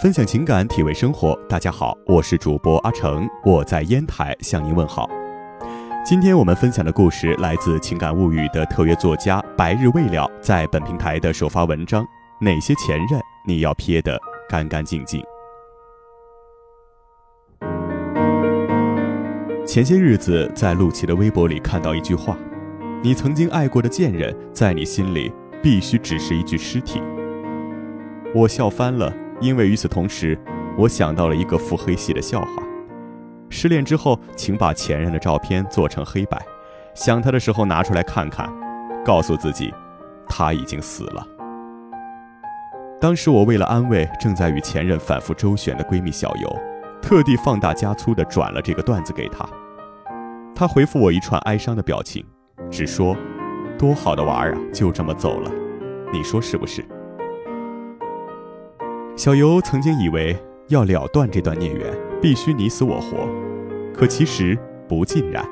分享情感，体味生活。大家好，我是主播阿成，我在烟台向您问好。今天我们分享的故事来自《情感物语》的特约作家白日未了在本平台的首发文章：哪些前任你要撇得干干净净？前些日子在陆琪的微博里看到一句话：“你曾经爱过的贱人，在你心里必须只是一具尸体。”我笑翻了。因为与此同时，我想到了一个腹黑系的笑话：失恋之后，请把前任的照片做成黑白，想他的时候拿出来看看，告诉自己，他已经死了。当时我为了安慰正在与前任反复周旋的闺蜜小游，特地放大加粗的转了这个段子给她。她回复我一串哀伤的表情，只说：“多好的娃儿啊，就这么走了，你说是不是？”小游曾经以为要了断这段孽缘，必须你死我活，可其实不尽然。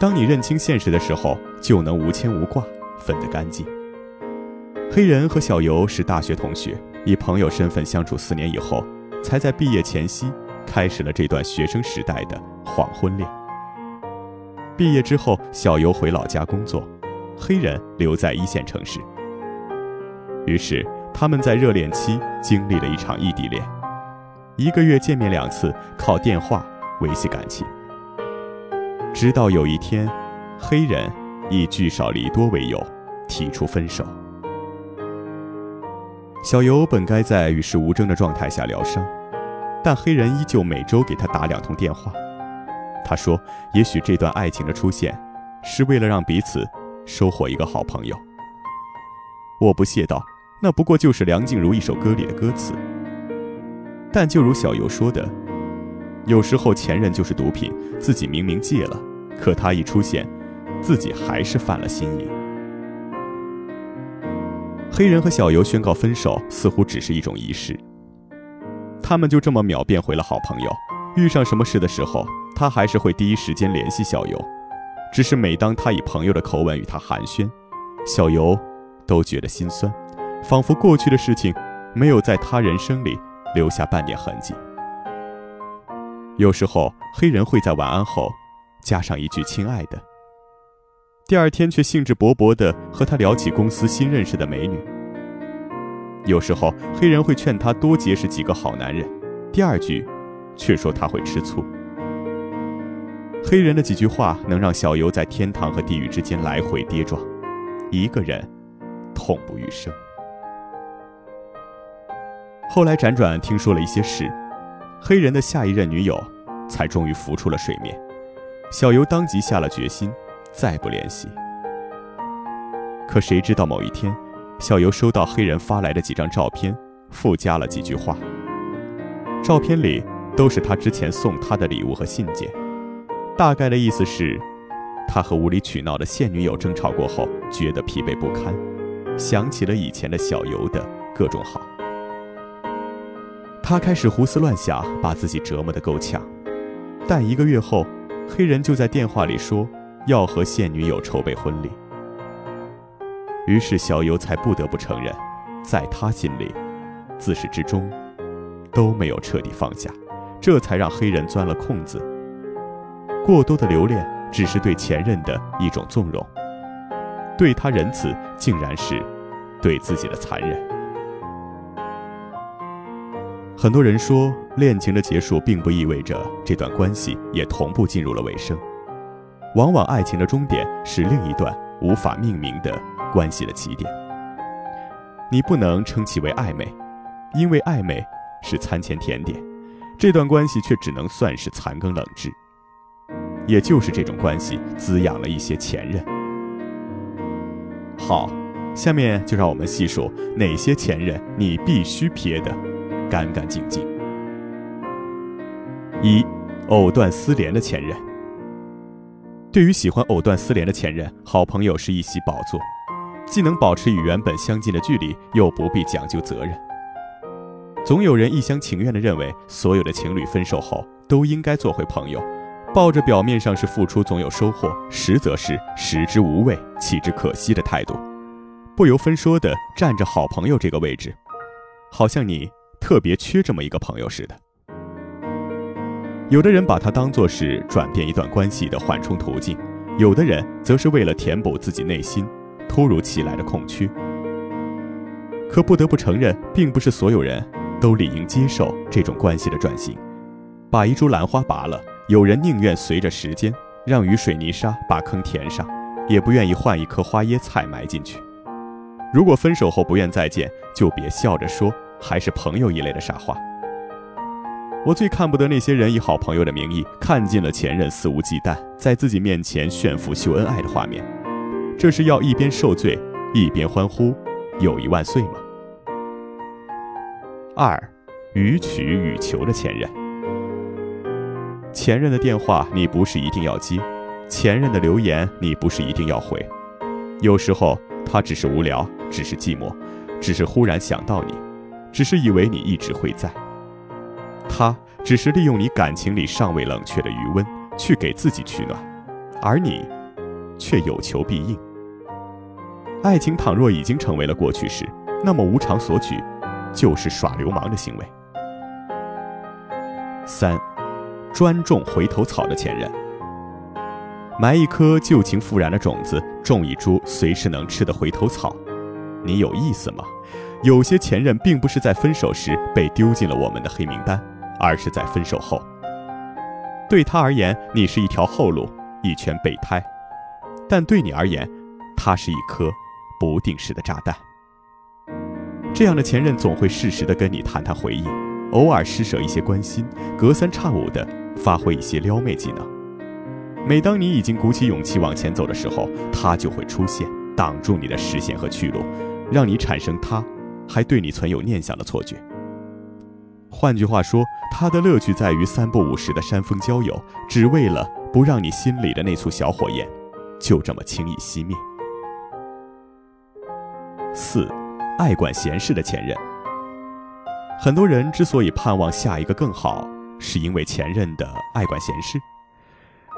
当你认清现实的时候，就能无牵无挂，分得干净。黑人和小游是大学同学，以朋友身份相处四年以后，才在毕业前夕开始了这段学生时代的黄昏恋。毕业之后，小游回老家工作，黑人留在一线城市。于是。他们在热恋期经历了一场异地恋，一个月见面两次，靠电话维系感情。直到有一天，黑人以聚少离多为由提出分手。小游本该在与世无争的状态下疗伤，但黑人依旧每周给他打两通电话。他说：“也许这段爱情的出现，是为了让彼此收获一个好朋友。”我不屑道。那不过就是梁静茹一首歌里的歌词。但就如小游说的，有时候前任就是毒品，自己明明戒了，可他一出现，自己还是犯了心瘾。黑人和小游宣告分手，似乎只是一种仪式。他们就这么秒变回了好朋友，遇上什么事的时候，他还是会第一时间联系小游。只是每当他以朋友的口吻与他寒暄，小游都觉得心酸。仿佛过去的事情没有在他人生里留下半点痕迹。有时候，黑人会在晚安后加上一句“亲爱的”，第二天却兴致勃勃地和他聊起公司新认识的美女。有时候，黑人会劝他多结识几个好男人，第二句却说他会吃醋。黑人的几句话能让小游在天堂和地狱之间来回跌撞，一个人痛不欲生。后来辗转听说了一些事，黑人的下一任女友才终于浮出了水面。小游当即下了决心，再不联系。可谁知道某一天，小游收到黑人发来的几张照片，附加了几句话。照片里都是他之前送他的礼物和信件，大概的意思是，他和无理取闹的现女友争吵过后，觉得疲惫不堪，想起了以前的小游的各种好。他开始胡思乱想，把自己折磨得够呛。但一个月后，黑人就在电话里说要和现女友筹备婚礼。于是小游才不得不承认，在他心里，自始至终都没有彻底放下，这才让黑人钻了空子。过多的留恋只是对前任的一种纵容，对他仁慈竟然是对自己的残忍。很多人说，恋情的结束并不意味着这段关系也同步进入了尾声。往往爱情的终点是另一段无法命名的关系的起点。你不能称其为暧昧，因为暧昧是餐前甜点，这段关系却只能算是残羹冷炙。也就是这种关系滋养了一些前任。好，下面就让我们细数哪些前任你必须撇的。干干净净。一，藕断丝连的前任。对于喜欢藕断丝连的前任，好朋友是一席宝座，既能保持与原本相近的距离，又不必讲究责任。总有人一厢情愿地认为，所有的情侣分手后都应该做回朋友，抱着表面上是付出总有收获，实则是食之无味，弃之可惜的态度，不由分说地占着好朋友这个位置，好像你。特别缺这么一个朋友似的。有的人把它当作是转变一段关系的缓冲途径，有的人则是为了填补自己内心突如其来的空缺。可不得不承认，并不是所有人都理应接受这种关系的转型。把一株兰花拔了，有人宁愿随着时间让雨水泥沙把坑填上，也不愿意换一颗花椰菜埋进去。如果分手后不愿再见，就别笑着说还是朋友一类的傻话。我最看不得那些人以好朋友的名义，看尽了前任肆无忌惮在自己面前炫富秀恩爱的画面。这是要一边受罪一边欢呼“友谊万岁”吗？二，予取予求的前任。前任的电话你不是一定要接，前任的留言你不是一定要回。有时候他只是无聊，只是寂寞，只是忽然想到你，只是以为你一直会在。他只是利用你感情里尚未冷却的余温，去给自己取暖，而你，却有求必应。爱情倘若已经成为了过去式，那么无偿索取，就是耍流氓的行为。三，专种回头草的前任，埋一颗旧情复燃的种子，种一株随时能吃的回头草，你有意思吗？有些前任并不是在分手时被丢进了我们的黑名单。而是在分手后，对他而言，你是一条后路，一圈备胎；但对你而言，他是一颗不定时的炸弹。这样的前任总会适时的跟你谈谈回忆，偶尔施舍一些关心，隔三差五的发挥一些撩妹技能。每当你已经鼓起勇气往前走的时候，他就会出现，挡住你的视线和去路，让你产生他还对你存有念想的错觉。换句话说，他的乐趣在于三不五时的煽风交友，只为了不让你心里的那簇小火焰就这么轻易熄灭。四，爱管闲事的前任。很多人之所以盼望下一个更好，是因为前任的爱管闲事。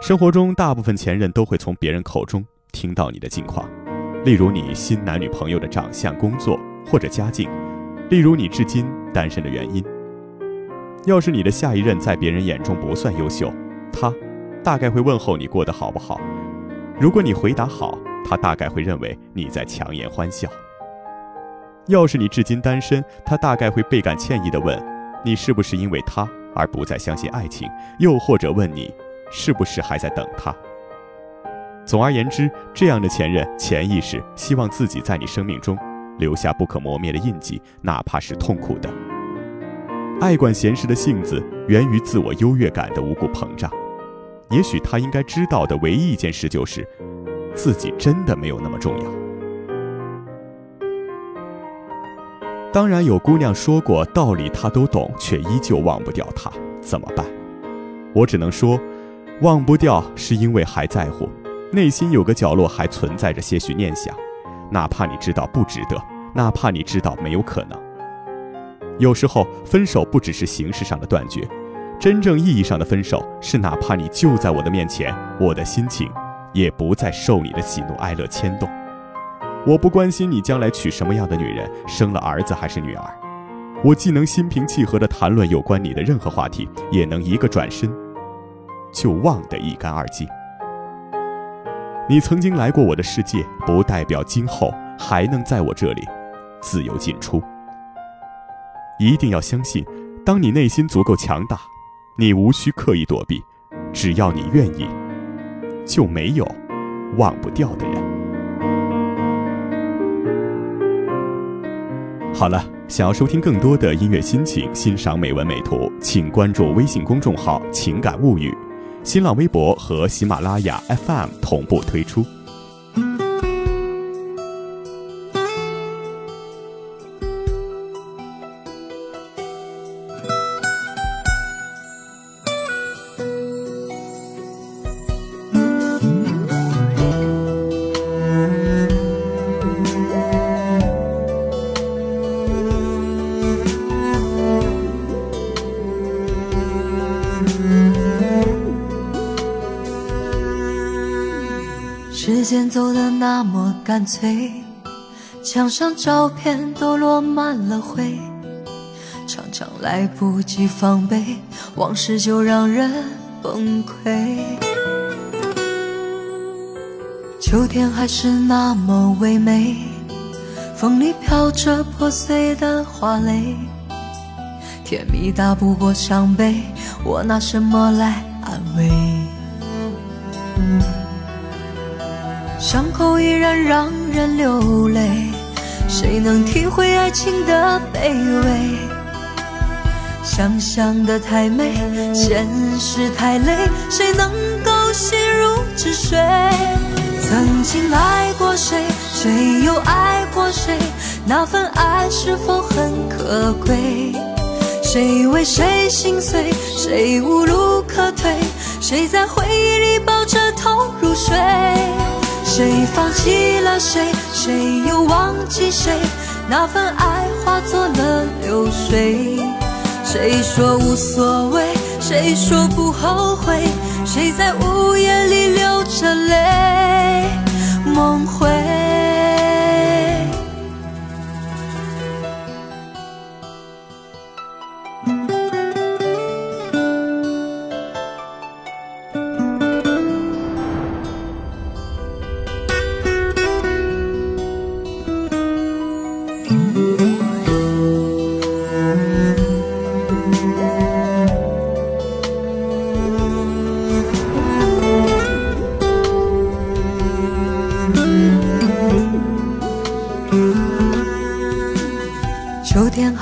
生活中，大部分前任都会从别人口中听到你的近况，例如你新男女朋友的长相、工作或者家境，例如你至今单身的原因。要是你的下一任在别人眼中不算优秀，他大概会问候你过得好不好。如果你回答好，他大概会认为你在强颜欢笑。要是你至今单身，他大概会倍感歉意地问你是不是因为他而不再相信爱情，又或者问你是不是还在等他。总而言之，这样的前任潜意识希望自己在你生命中留下不可磨灭的印记，哪怕是痛苦的。爱管闲事的性子源于自我优越感的无故膨胀，也许他应该知道的唯一一件事就是，自己真的没有那么重要。当然，有姑娘说过道理她都懂，却依旧忘不掉他，怎么办？我只能说，忘不掉是因为还在乎，内心有个角落还存在着些许念想，哪怕你知道不值得，哪怕你知道没有可能。有时候，分手不只是形式上的断绝，真正意义上的分手是，哪怕你就在我的面前，我的心情也不再受你的喜怒哀乐牵动。我不关心你将来娶什么样的女人，生了儿子还是女儿，我既能心平气和地谈论有关你的任何话题，也能一个转身就忘得一干二净。你曾经来过我的世界，不代表今后还能在我这里自由进出。一定要相信，当你内心足够强大，你无需刻意躲避，只要你愿意，就没有忘不掉的人。好了，想要收听更多的音乐心情，欣赏美文美图，请关注微信公众号“情感物语”，新浪微博和喜马拉雅 FM 同步推出。干脆，墙上照片都落满了灰，常常来不及防备，往事就让人崩溃。秋天还是那么唯美，风里飘着破碎的花蕾，甜蜜大不过伤悲，我拿什么来安慰？伤口依然让人流泪。谁能体会爱情的卑微？想象的太美，现实太累，谁能够心如止水？曾经爱过谁，谁又爱过谁？那份爱是否很可贵？谁为谁心碎，谁无路可退？谁在回忆里抱着头入睡？谁放弃了谁？谁又忘记谁？那份爱化作了流水。谁说无所谓？谁说不后悔？谁在午夜里流着泪梦回？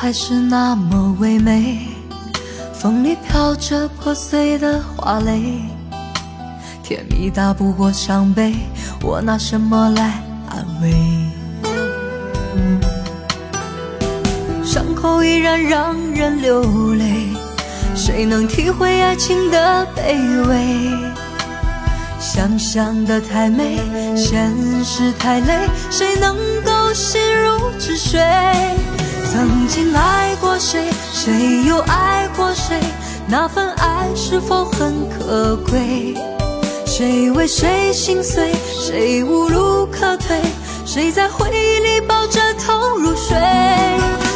还是那么唯美，风里飘着破碎的花蕾，甜蜜大不过伤悲，我拿什么来安慰？伤口依然让人流泪，谁能体会爱情的卑微？想象的太美，现实太累，谁能够心如止水？曾经爱过谁，谁又爱过谁？那份爱是否很可贵？谁？为谁？心碎，谁？无路可退？谁？在回忆里抱着头入睡？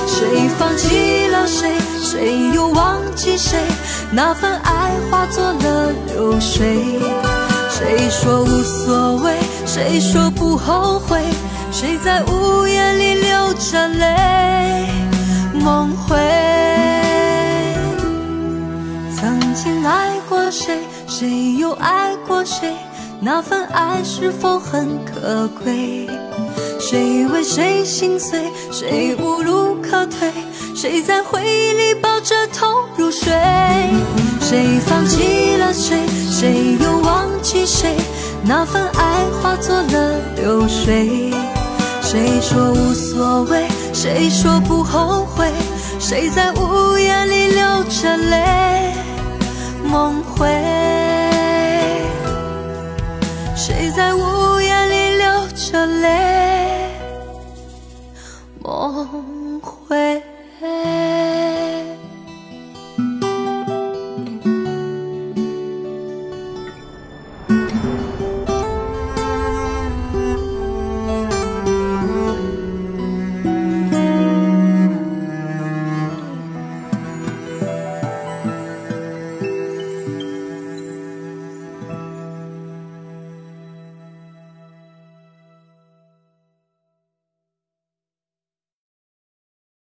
谁？放弃了谁？谁又忘记谁？那份爱化作了流水。谁？说无所谓？谁？说不后悔？谁？在午夜里流着泪梦回？曾经爱过谁，谁又爱过谁？那份爱是否很可贵？谁为谁心碎，谁无路可退？谁在回忆里抱着痛入睡？谁放弃了谁？谁又忘记谁？那份爱化作了流水。谁说无所谓？谁说不后悔？谁在午夜里流着泪梦回？谁在午夜里流着泪梦回？